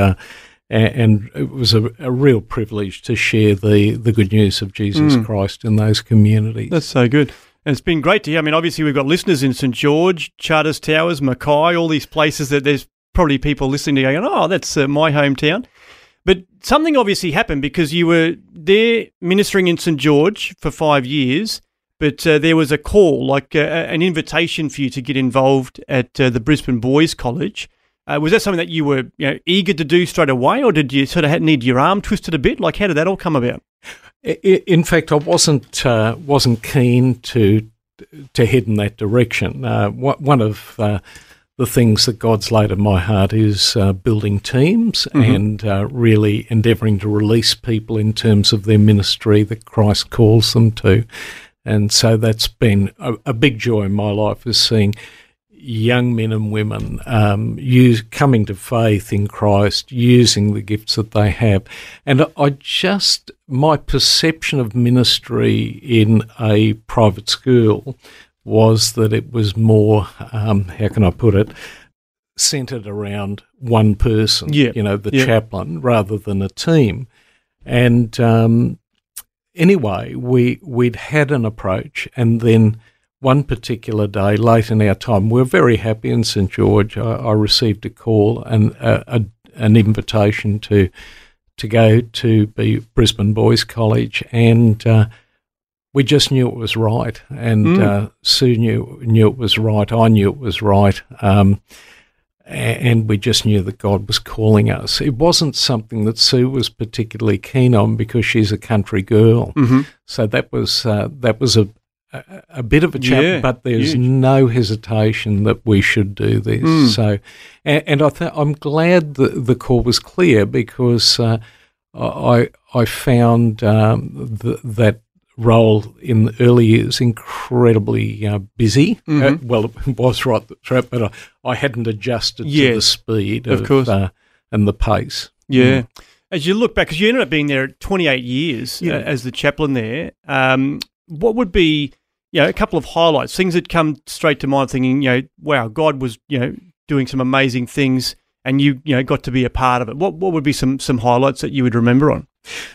Speaker 3: and it was a, a, real privilege to share the, the good news of Jesus mm. Christ in those communities.
Speaker 2: That's so good. And it's been great to hear. I mean, obviously, we've got listeners in St. George, Charters Towers, Mackay, all these places that there's probably people listening to going, oh, that's uh, my hometown. But something obviously happened because you were there ministering in St. George for five years, but uh, there was a call, like uh, an invitation for you to get involved at uh, the Brisbane Boys College. Uh, was that something that you were you know, eager to do straight away, or did you sort of need your arm twisted a bit? Like, how did that all come about?
Speaker 3: In fact, I wasn't uh, wasn't keen to to head in that direction. Uh, one of uh, the things that God's laid in my heart is uh, building teams mm-hmm. and uh, really endeavouring to release people in terms of their ministry that Christ calls them to. And so that's been a, a big joy in my life is seeing young men and women um, use, coming to faith in Christ, using the gifts that they have. And I just, my perception of ministry in a private school was that it was more, um, how can I put it, centered around one person,
Speaker 2: yeah.
Speaker 3: you know, the
Speaker 2: yeah.
Speaker 3: chaplain, rather than a team. And um, anyway, we we'd had an approach, and then one particular day, late in our time, we were very happy in St George. I, I received a call and a, a, an invitation to to go to be Brisbane Boys College, and uh, we just knew it was right. And mm. uh, Sue knew knew it was right. I knew it was right. Um, and we just knew that God was calling us. It wasn't something that Sue was particularly keen on because she's a country girl.
Speaker 2: Mm-hmm.
Speaker 3: So that was uh, that was a, a, a bit of a chat,
Speaker 2: yeah,
Speaker 3: but there's
Speaker 2: huge.
Speaker 3: no hesitation that we should do this.
Speaker 2: Mm.
Speaker 3: So, and, and I th- I'm glad that the call was clear because uh, I I found um, th- that role in the early years incredibly uh, busy.
Speaker 2: Mm-hmm.
Speaker 3: Uh, well, it <laughs> was right, but I, I hadn't adjusted
Speaker 2: Yes,
Speaker 3: to the speed
Speaker 2: of
Speaker 3: of,
Speaker 2: course.
Speaker 3: Uh, and the pace.
Speaker 2: Yeah.
Speaker 3: Mm.
Speaker 2: As you look back, because you ended up being there 28 years
Speaker 3: Yeah.
Speaker 2: uh, as the chaplain there, um, what would be you know, a couple of highlights, things that come straight to mind thinking, you know, wow, God was, you know, doing some amazing things and you, you know, got to be a part of it. What, what would be some, some highlights that you would remember on?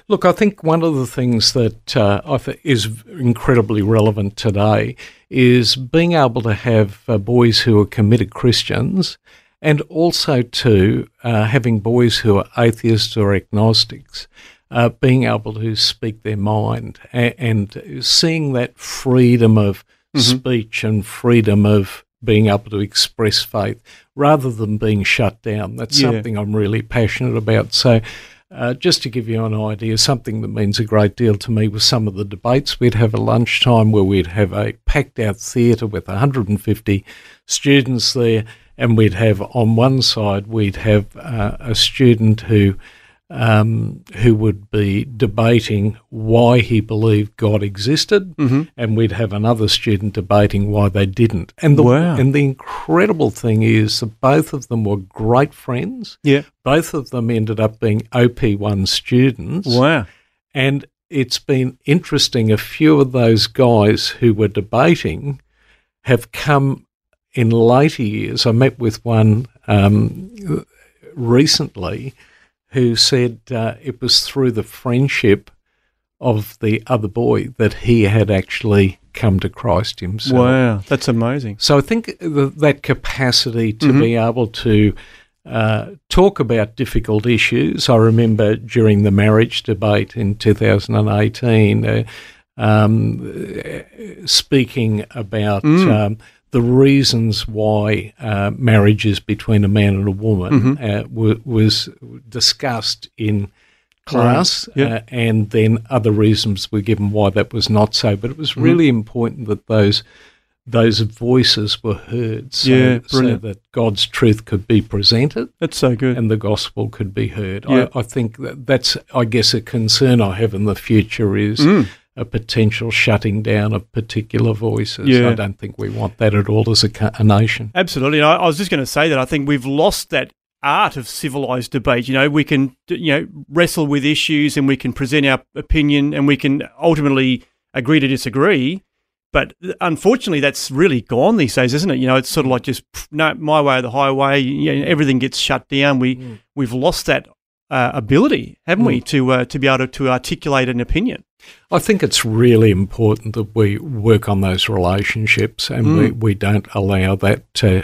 Speaker 3: Look, I think one of the things that uh, is incredibly relevant today is being able to have uh, boys who are committed Christians and also to uh, having boys who are atheists or agnostics. Uh, being able to speak their mind and, and seeing that freedom of
Speaker 2: Mm-hmm.
Speaker 3: speech and freedom of being able to express faith rather than being shut down. That's
Speaker 2: Yeah.
Speaker 3: something I'm really passionate about. So, uh, just to give you an idea, something that means a great deal to me was some of the debates we'd have a lunchtime where we'd have a packed out theatre with 150 students there, and we'd have on one side, we'd have uh, a student who um, who would be debating why he believed God existed,
Speaker 2: Mm-hmm.
Speaker 3: and we'd have another student debating why they didn't. And the
Speaker 2: Wow.
Speaker 3: and the incredible thing is that both of them were great friends.
Speaker 2: Yeah.
Speaker 3: Both of them ended up being OP1 students.
Speaker 2: Wow.
Speaker 3: And it's been interesting. A few of those guys who were debating have come in later years. I met with one um, recently who said uh, it was through the friendship of the other boy that he had actually come to Christ himself.
Speaker 2: Wow. That's amazing.
Speaker 3: So I think th that capacity to
Speaker 2: Mhm.
Speaker 3: be able to uh, talk about difficult issues. I remember during the marriage debate in 2018, uh, um, uh, speaking about
Speaker 2: Mm.
Speaker 3: um, the reasons why uh, marriage is between a man and a woman
Speaker 2: Mhm.
Speaker 3: uh, w- was discussed in class,
Speaker 2: Right. Yeah.
Speaker 3: uh, and then other reasons were given why that was not so. But it was
Speaker 2: Mm-hmm.
Speaker 3: really important that those those voices were heard, so,
Speaker 2: Yeah,
Speaker 3: so that God's truth could be presented
Speaker 2: That's so good.
Speaker 3: and the gospel could be heard.
Speaker 2: Yeah.
Speaker 3: I, I think that that's, I guess, a concern I have in the future is
Speaker 2: Mm.
Speaker 3: A potential shutting down of particular voices.
Speaker 2: Yeah.
Speaker 3: I don't think we want that at all as a, a nation.
Speaker 2: Absolutely. And I, I was just going to say that I think we've lost that art of civilized debate. You know, we can you know wrestle with issues and we can present our opinion and we can ultimately agree to disagree. But unfortunately, that's really gone these days, isn't it? You know, it's sort of like just no, my way or the highway. You know, everything gets shut down. We we've lost that uh, ability, haven't we, to uh, to be able to, to articulate an opinion.
Speaker 3: I think it's really important that we work on those relationships and we, we don't allow that to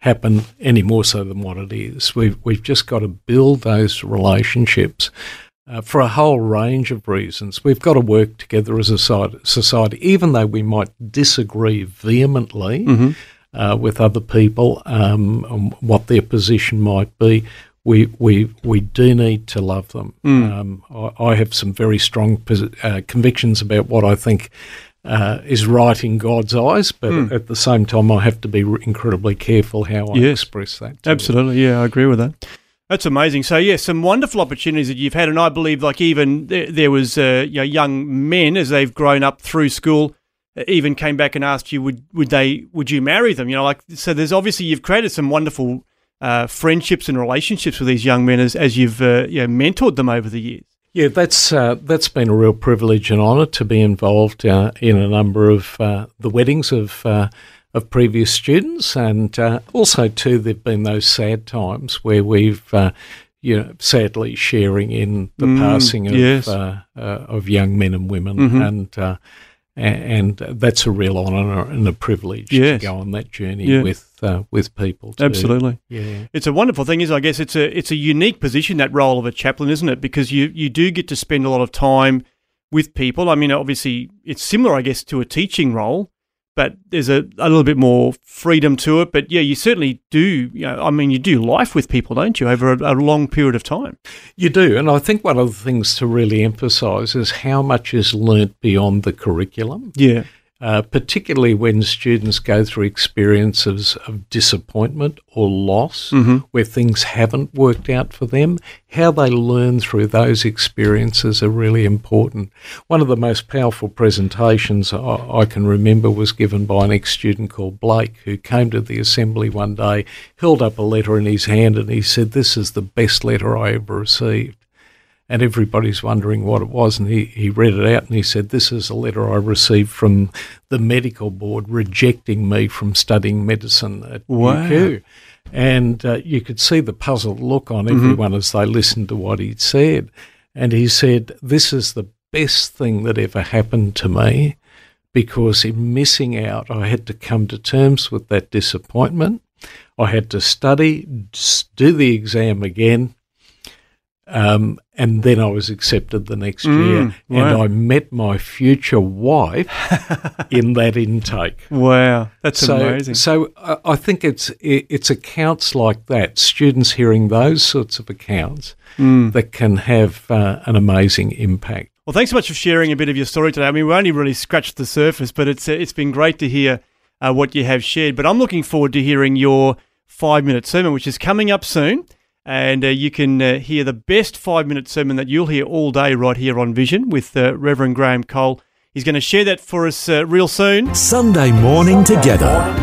Speaker 3: happen any more so than what it is. We've, we've just got to build those relationships uh, for a whole range of reasons. We've got to work together as a society, society even though we might disagree vehemently uh, with other people um, on what their position might be. We, we, we do need to love them. Um, I, I have some very strong uh, convictions about what I think uh, is right in God's eyes, but at the same time, I have to be incredibly careful how I
Speaker 2: Yes.
Speaker 3: express that.
Speaker 2: Absolutely, yeah, I agree with that. That's amazing. So, yeah, some wonderful opportunities that you've had, and I believe, like even there, there was, uh, you know, young men as they've grown up through school, uh, even came back and asked you, would would they, would you marry them? You know, like so. There's obviously you've created some wonderful uh, friendships and relationships with these young men as as you've uh, you know, mentored them over the years.
Speaker 3: Yeah, that's uh, that's been a real privilege and honour to be involved uh, in a number of uh, the weddings of uh, of previous students, and uh, also too there've been those sad times where we've. Uh, you know, sadly sharing in the
Speaker 2: Mm,
Speaker 3: passing of
Speaker 2: yes.
Speaker 3: uh, uh, of young men and women,
Speaker 2: Mhm.
Speaker 3: and uh, and that's a real honour and a privilege
Speaker 2: Yes.
Speaker 3: to go on that journey
Speaker 2: Yeah.
Speaker 3: with uh, with people. Too.
Speaker 2: Absolutely.
Speaker 3: yeah.
Speaker 2: It's a wonderful thing, is I guess it's a it's a unique position that role of a chaplain, isn't it? Because you you do get to spend a lot of time with people. I mean, obviously, it's similar, I guess, to a teaching role, but there's a, a little bit more freedom to it. But yeah, you certainly do. You know, I mean, you do life with people, don't you, over a, a long period of time?
Speaker 3: You do, and I think one of the things to really emphasise is how much is learnt beyond the curriculum,
Speaker 2: Yeah,
Speaker 3: uh, particularly when students go through experiences of disappointment or loss, where things haven't worked out for them. How they learn through those experiences are really important. One of the most powerful presentations I, I can remember was given by an ex-student called Blake, who came to the assembly one day, held up a letter in his hand, and he said, "This is the best letter I ever received." And everybody's wondering what it was. And he, he read it out and he said, This is a letter I received from the medical board rejecting me from studying medicine at
Speaker 2: Wow.
Speaker 3: UQ. And uh, you could see the puzzled look on everyone as they listened to what he'd said. And he said, This is the best thing that ever happened to me because in missing out, I had to come to terms with that disappointment. I had to study, do the exam again, um, and then I was accepted the next
Speaker 2: Mm,
Speaker 3: year,
Speaker 2: wow.
Speaker 3: and I met my future wife <laughs> in that intake.
Speaker 2: wow, that's
Speaker 3: so,
Speaker 2: amazing.
Speaker 3: so I I think it's it's accounts like that, students hearing those sorts of accounts
Speaker 2: Mm.
Speaker 3: that can have uh, an amazing impact.
Speaker 2: Well, thanks so much for sharing a bit of your story today. I mean, we only really scratched the surface, but it's uh, it's been great to hear uh, what you have shared. But I'm looking forward to hearing your five minute sermon, which is coming up soon. And uh, you can uh, hear the best five minute sermon that you'll hear all day right here on Vision with uh, Reverend Graham Cole. He's going to share that for us uh, real soon.
Speaker 1: Sunday morning together.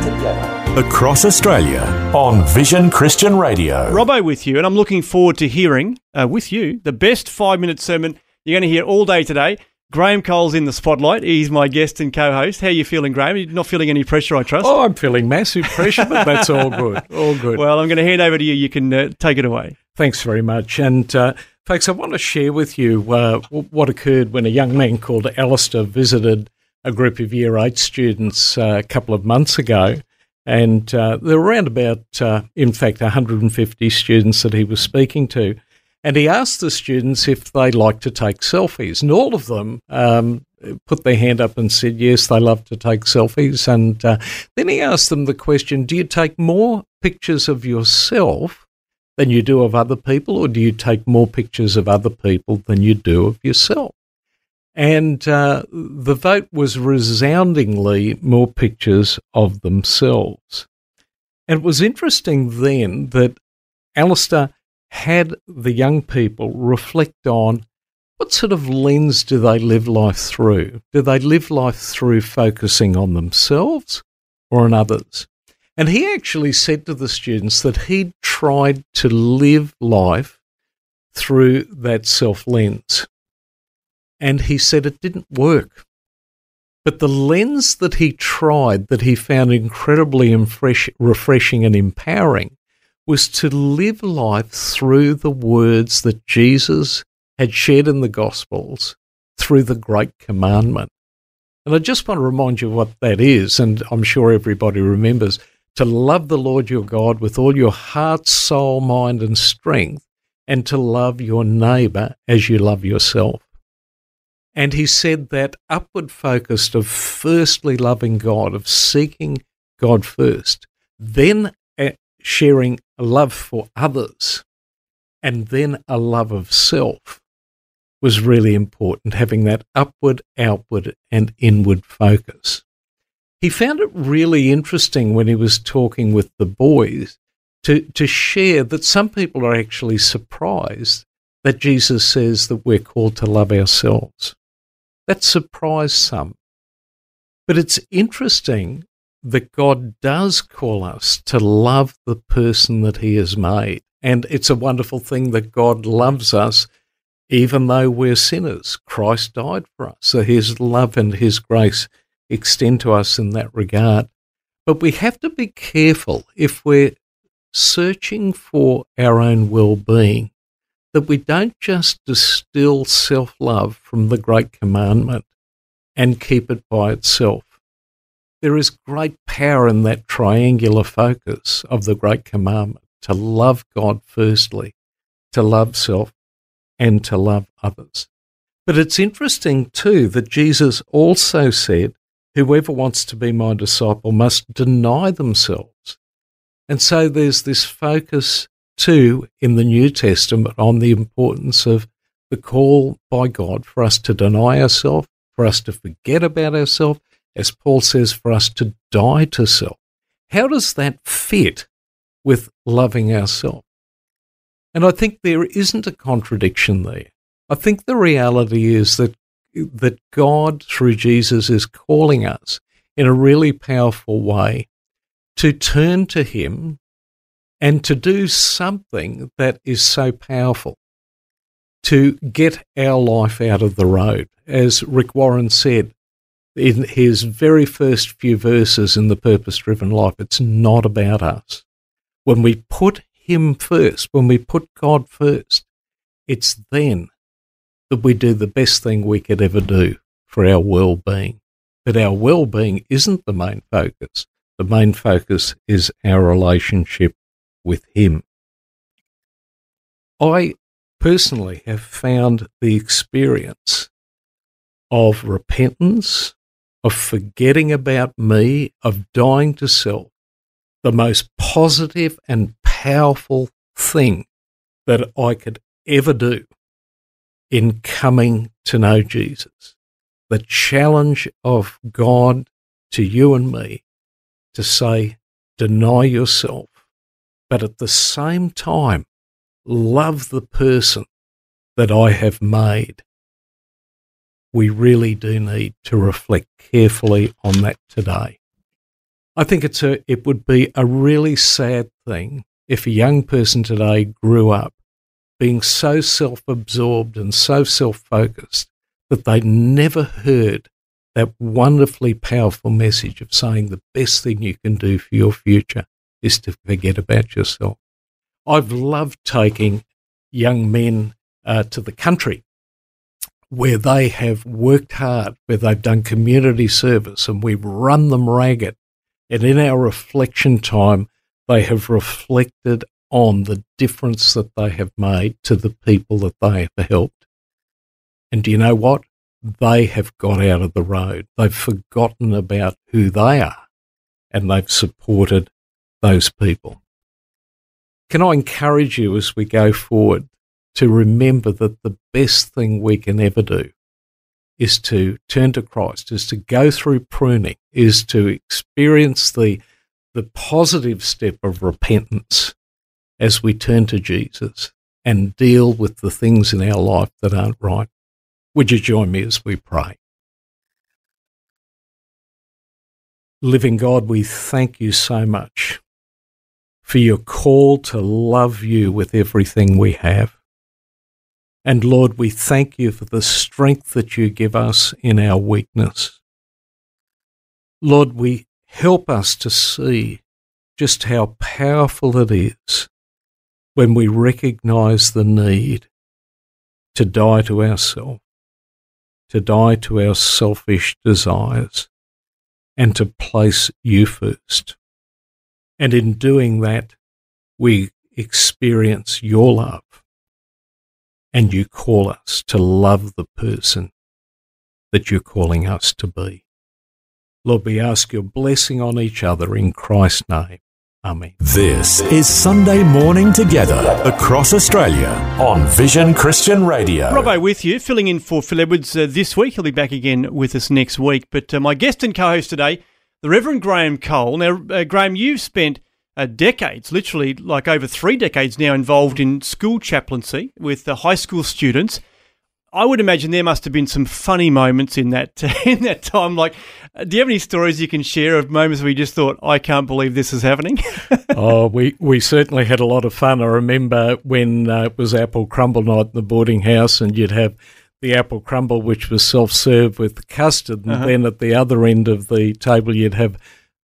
Speaker 1: Across Australia on Vision Christian Radio.
Speaker 2: Robbo with you, and I'm looking forward to hearing uh, with you the best five minute sermon you're going to hear all day today. Graham Cole's in the spotlight. He's my guest and co host. How are you feeling, Graham? You're not feeling any pressure, I trust?
Speaker 3: Oh, I'm feeling massive pressure, but that's all good. All good.
Speaker 2: Well, I'm going to hand over to you. You can uh, take it away.
Speaker 3: Thanks very much. And, uh, folks, I want to share with you uh, what occurred when a young man called Alistair visited a group of Year 8 students uh, a couple of months ago. And uh, there were around about, uh, in fact, 150 students that he was speaking to. And he asked the students if they like to take selfies. And all of them um, put their hand up and said, yes, they love to take selfies. And uh, then he asked them the question do you take more pictures of yourself than you do of other people, or do you take more pictures of other people than you do of yourself? And uh, the vote was resoundingly more pictures of themselves. And it was interesting then that Alistair had the young people reflect on what sort of lens do they live life through? Do they live life through focusing on themselves or on others? And he actually said to the students that he tried to live life through that self lens. And he said it didn't work. But the lens that he tried, that he found incredibly refreshing and empowering, was to live life through the words that Jesus had shared in the Gospels through the Great Commandment. And I just want to remind you what that is, and I'm sure everybody remembers to love the Lord your God with all your heart, soul, mind, and strength, and to love your neighbour as you love yourself. And he said that upward focused of firstly loving God, of seeking God first, then sharing a love for others, and then a love of self was really important, having that upward, outward, and inward focus. He found it really interesting when he was talking with the boys to, to share that some people are actually surprised that Jesus says that we're called to love ourselves. That surprised some. But it's interesting that God does call us to love the person that He has made. And it's a wonderful thing that God loves us even though we're sinners. Christ died for us. So His love and His grace extend to us in that regard. But we have to be careful if we're searching for our own well being that we don't just distill self love from the Great Commandment and keep it by itself. There is great power in that triangular focus of the Great Commandment to love God firstly, to love self, and to love others. But it's interesting too that Jesus also said, Whoever wants to be my disciple must deny themselves. And so there's this focus too in the New Testament on the importance of the call by God for us to deny ourselves, for us to forget about ourselves, as Paul says, for us to die to self. How does that fit with loving ourselves? And I think there isn't a contradiction there. I think the reality is that that God through Jesus is calling us in a really powerful way to turn to him and to do something that is so powerful to get our life out of the road. As Rick Warren said in his very first few verses in The Purpose Driven Life, it's not about us. When we put him first, when we put God first, it's then that we do the best thing we could ever do for our well being. But our well being isn't the main focus. The main focus is our relationship with Him. I personally have found the experience of repentance, of forgetting about me, of dying to self, the most positive and powerful thing that I could ever do in coming to know Jesus. The challenge of God to you and me to say, deny yourself, but at the same time, love the person that I have made. We really do need to reflect carefully on that today. I think it's a, it would be a really sad thing if a young person today grew up being so self absorbed and so self focused that they never heard that wonderfully powerful message of saying the best thing you can do for your future is to forget about yourself. I've loved taking young men uh, to the country where they have worked hard, where they've done community service, and we've run them ragged. And in our reflection time, they have reflected on the difference that they have made to the people that they have helped. And do you know what? They have got out of the road. They've forgotten about who they are and they've supported those people. can I encourage you as we go forward to remember that the best thing we can ever do is to turn to Christ, is to go through pruning, is to experience the the positive step of repentance as we turn to Jesus and deal with the things in our life that aren't right. Would you join me as we pray? Living God, we thank you so much for your call to love you with everything we have. And Lord, we thank you for the strength that you give us in our weakness. Lord, we help us to see just how powerful it is when we recognize the need to die to ourselves, to die to our selfish desires, and to place you first. And in doing that, we experience your love. And you call us to love the person that you're calling us to be. Lord, we ask your blessing on each other in Christ's name. Amen.
Speaker 1: This is Sunday Morning Together across Australia on Vision Christian Radio.
Speaker 2: Robbo with you, filling in for Phil Edwards uh, this week. He'll be back again with us next week. But uh, my guest and co host today, the Reverend Graham Cole. Now, uh, Graham, you've spent uh, decades, literally like over three decades now, involved in school chaplaincy with the high school students. I would imagine there must have been some funny moments in that <laughs> in that time. Like, uh, do you have any stories you can share of moments where you just thought, "I can't believe this is happening"? <laughs>
Speaker 3: oh, we we certainly had a lot of fun. I remember when uh, it was apple crumble night in the boarding house, and you'd have the apple crumble, which was self serve with custard, and uh-huh. then at the other end of the table you'd have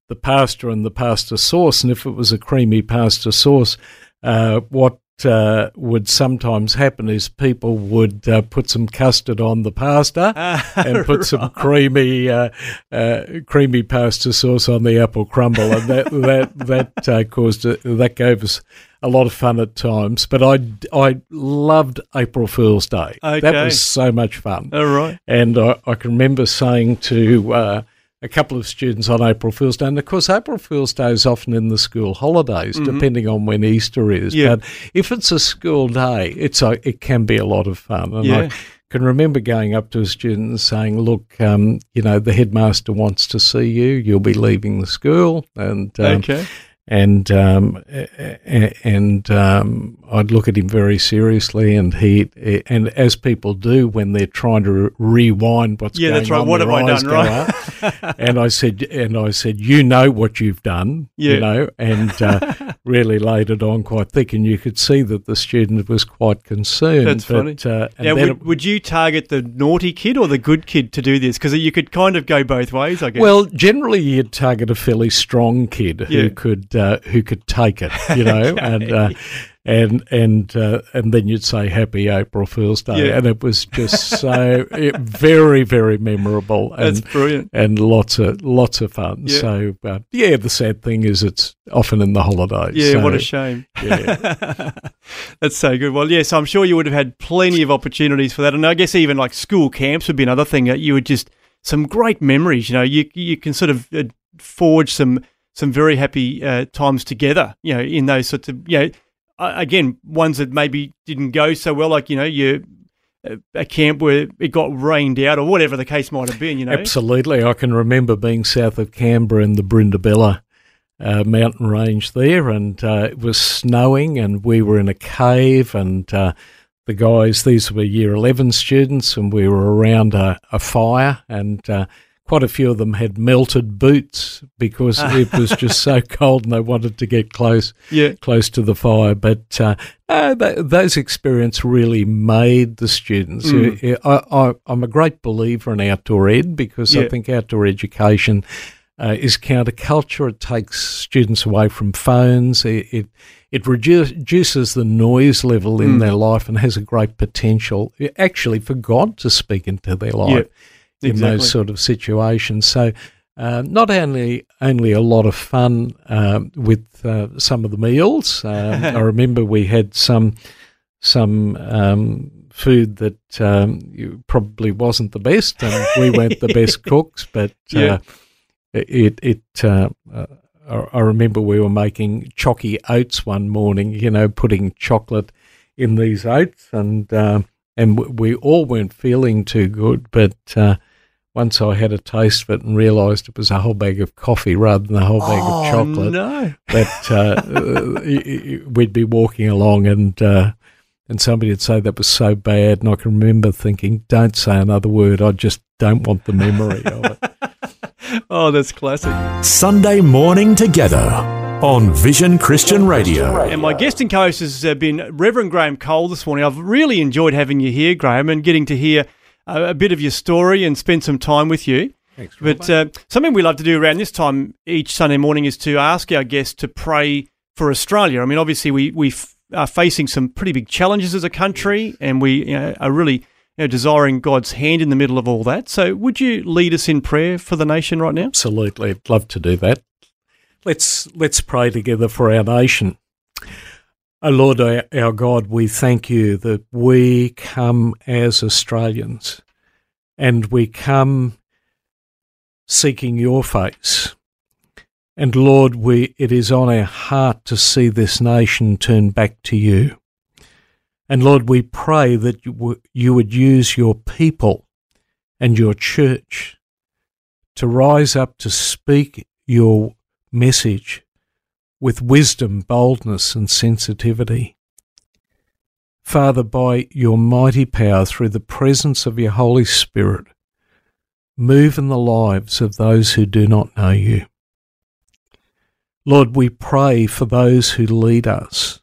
Speaker 3: the pasta and the pasta sauce. And if it was a creamy pasta sauce, uh, what uh, would sometimes happen is people would uh, put some custard on the pasta <laughs> and put right. some creamy uh, uh, creamy pasta sauce on the apple crumble, and that that that uh, caused a, that gave us a lot of fun at times. But I I loved April Fool's Day.
Speaker 2: Okay.
Speaker 3: That was so much fun.
Speaker 2: All right,
Speaker 3: and I, I can remember saying to uh, a couple of students on April Fool's Day. And of course, April Fool's Day is often in the school holidays, mm-hmm. depending on when Easter is.
Speaker 2: Yeah.
Speaker 3: But if it's a school day, it's a, it can be a lot of fun. And
Speaker 2: yeah.
Speaker 3: I can remember going up to a student and saying, "Look, um, you know, the headmaster wants to see you. You'll be leaving the school." And
Speaker 2: um, okay
Speaker 3: and um, and um, I'd look at him very seriously, and he and as people do when they're trying to rewind what's
Speaker 2: yeah,
Speaker 3: going
Speaker 2: that's right.
Speaker 3: on,
Speaker 2: What have I done right? <laughs>
Speaker 3: and I said, and I said, you know what you've done,
Speaker 2: yeah.
Speaker 3: you know, and uh, <laughs> really laid it on quite thick, and you could see that the student was quite concerned.
Speaker 2: That's
Speaker 3: but,
Speaker 2: funny.
Speaker 3: Uh,
Speaker 2: now, would, it, would you target the naughty kid or the good kid to do this? Because you could kind of go both ways, I guess.
Speaker 3: Well, generally you'd target a fairly strong kid
Speaker 2: yeah.
Speaker 3: who could uh, who could take it, you <laughs> know,
Speaker 2: okay.
Speaker 3: and uh, and and uh, and then you'd say Happy April Fool's Day,
Speaker 2: yeah.
Speaker 3: and it was just <laughs> so it, very very memorable. And,
Speaker 2: That's brilliant,
Speaker 3: and lots of lots of fun.
Speaker 2: Yeah.
Speaker 3: So uh, yeah, the sad thing is it's often in the holidays.
Speaker 2: Yeah,
Speaker 3: so,
Speaker 2: what a shame.
Speaker 3: Yeah. <laughs>
Speaker 2: That's so good. Well, yes, I'm sure you would have had plenty of opportunities for that, and I guess even like school camps would be another thing that you would just some great memories. You know, you you can sort of uh, forge some some very happy uh, times together. You know, in those sorts of you know, again, ones that maybe didn't go so well, like you know, you uh, a camp where it got rained out or whatever the case might have been. You know,
Speaker 3: absolutely. I can remember being south of Canberra in the Brindabella. Uh, mountain range there, and uh, it was snowing, and we were in a cave, and uh, the guys, these were year 11 students, and we were around a, a fire, and uh, quite a few of them had melted boots because it was just so <laughs> cold and they wanted to get close
Speaker 2: yeah.
Speaker 3: close to the fire. But uh, uh, th- those experiences really made the students.
Speaker 2: Mm.
Speaker 3: I, am a great believer in outdoor ed because
Speaker 2: Yeah.
Speaker 3: I think outdoor education uh, is counterculture. It takes students away from phones. It, it it redu- reduces the noise level in
Speaker 2: Mm.
Speaker 3: their life and has a great potential, actually, for God to speak into their life in
Speaker 2: exactly.
Speaker 3: those sort of situations. So. Uh, not only only a lot of fun um, with uh, some of the meals. Um, <laughs> I remember we had some some um, food that um, probably wasn't the best, and we weren't the best <laughs> cooks, but
Speaker 2: Yeah.
Speaker 3: uh, it it uh, uh, I, remember we were making chalky oats one morning, you know, putting chocolate in these oats, and um, and we all weren't feeling too good. But uh, once I had a taste of it and realised it was a whole bag of coffee rather than a whole bag
Speaker 2: oh,
Speaker 3: of chocolate,
Speaker 2: no.
Speaker 3: that uh, we'd be walking along and uh, and somebody would say that was so bad, and I can remember thinking, "Don't say another word. I just don't want the memory of it." <laughs>
Speaker 2: oh, that's classic.
Speaker 1: Sunday morning together on Vision Christian Radio.
Speaker 2: And my guest and co-host has uh, been Reverend Graham Cole this morning. I've really enjoyed having you here, Graham, and getting to hear a, a bit of your story and spend some time with you.
Speaker 3: Thanks,
Speaker 2: But uh, something we love to do around this time each Sunday morning is to ask our guests to pray for Australia. I mean, obviously, we we f- are facing some pretty big challenges as a country, and we you know, are really you know, desiring God's hand in the middle of all that. So, would you lead us in prayer for the nation right now?
Speaker 3: Absolutely, I'd love to do that. Let's let's pray together for our nation. O Lord, our, our God, we thank you that we come as Australians, and we come seeking your face. And Lord, we, it is on our heart to see this nation turn back to you. And Lord, we pray that you, w- you would use your people and your church to rise up to speak your message with wisdom, boldness, and sensitivity. Father, by your mighty power, through the presence of your Holy Spirit, move in the lives of those who do not know you. Lord, we pray for those who lead us,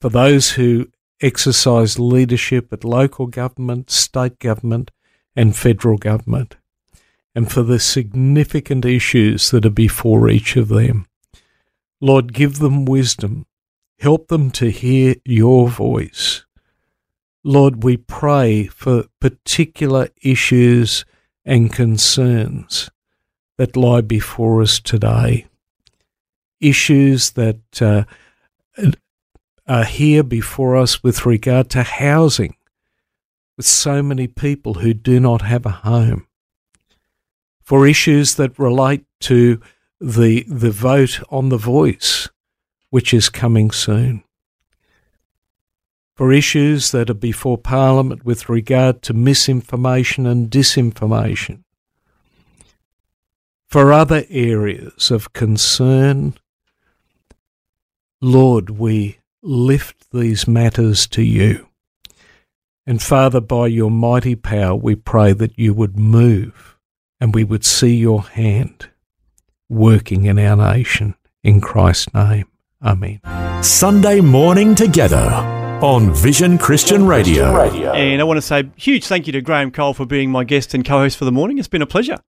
Speaker 3: for those who exercise leadership at local government, state government, and federal government, and for the significant issues that are before each of them. Lord, give them wisdom. Help them to hear your voice. Lord, we pray for particular issues and concerns that lie before us today. Issues that uh, are here before us with regard to housing, with so many people who do not have a home. For issues that relate to the, the vote on the voice, which is coming soon. For issues that are before Parliament with regard to misinformation and disinformation. For other areas of concern, Lord, we lift these matters to you. And Father, by your mighty power, we pray that you would move and we would see your hand working in our nation. In Christ's name, Amen.
Speaker 1: Sunday morning together on Vision Christian Radio.
Speaker 2: And I want to say huge thank you to Graham Cole for being my guest and co-host for the morning. It's been a pleasure.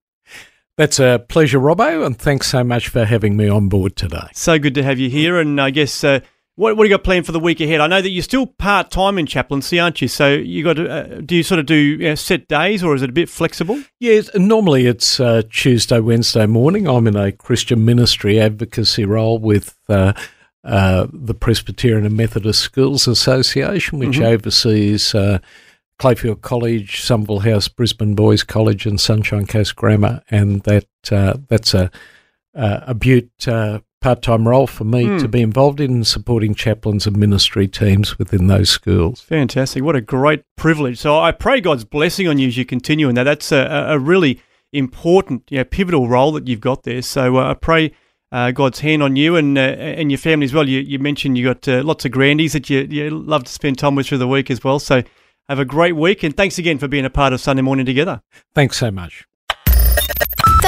Speaker 3: That's a pleasure, Robbo, and thanks so much for having me on board today.
Speaker 2: So good to have you here. And I guess uh, what what do you got planned for the week ahead? I know that you're still part time in chaplaincy, aren't you? So you got to, uh, do you sort of do you know, set days, or is it a bit flexible?
Speaker 3: Yes, normally it's uh, Tuesday, Wednesday morning. I'm in a Christian ministry advocacy role with uh, uh, the Presbyterian and Methodist Schools Association, which
Speaker 2: Mhm.
Speaker 3: oversees uh, Clayfield College, Somerville House, Brisbane Boys College, and Sunshine Coast Grammar, and that uh, that's a a, a Butte uh, part-time role for me
Speaker 2: Hmm.
Speaker 3: to be involved in supporting chaplains and ministry teams within those schools.
Speaker 2: Fantastic! What a great privilege. So I pray God's blessing on you as you continue in that. That's a, a a really important, you know, pivotal role that you've got there. So uh, I pray. Uh, God's hand on you and uh, and your family as well. You, you mentioned you got uh, lots of grandies that you, you love to spend time with through the week as well. So have a great week and thanks again for being a part of Sunday morning together.
Speaker 3: Thanks so much.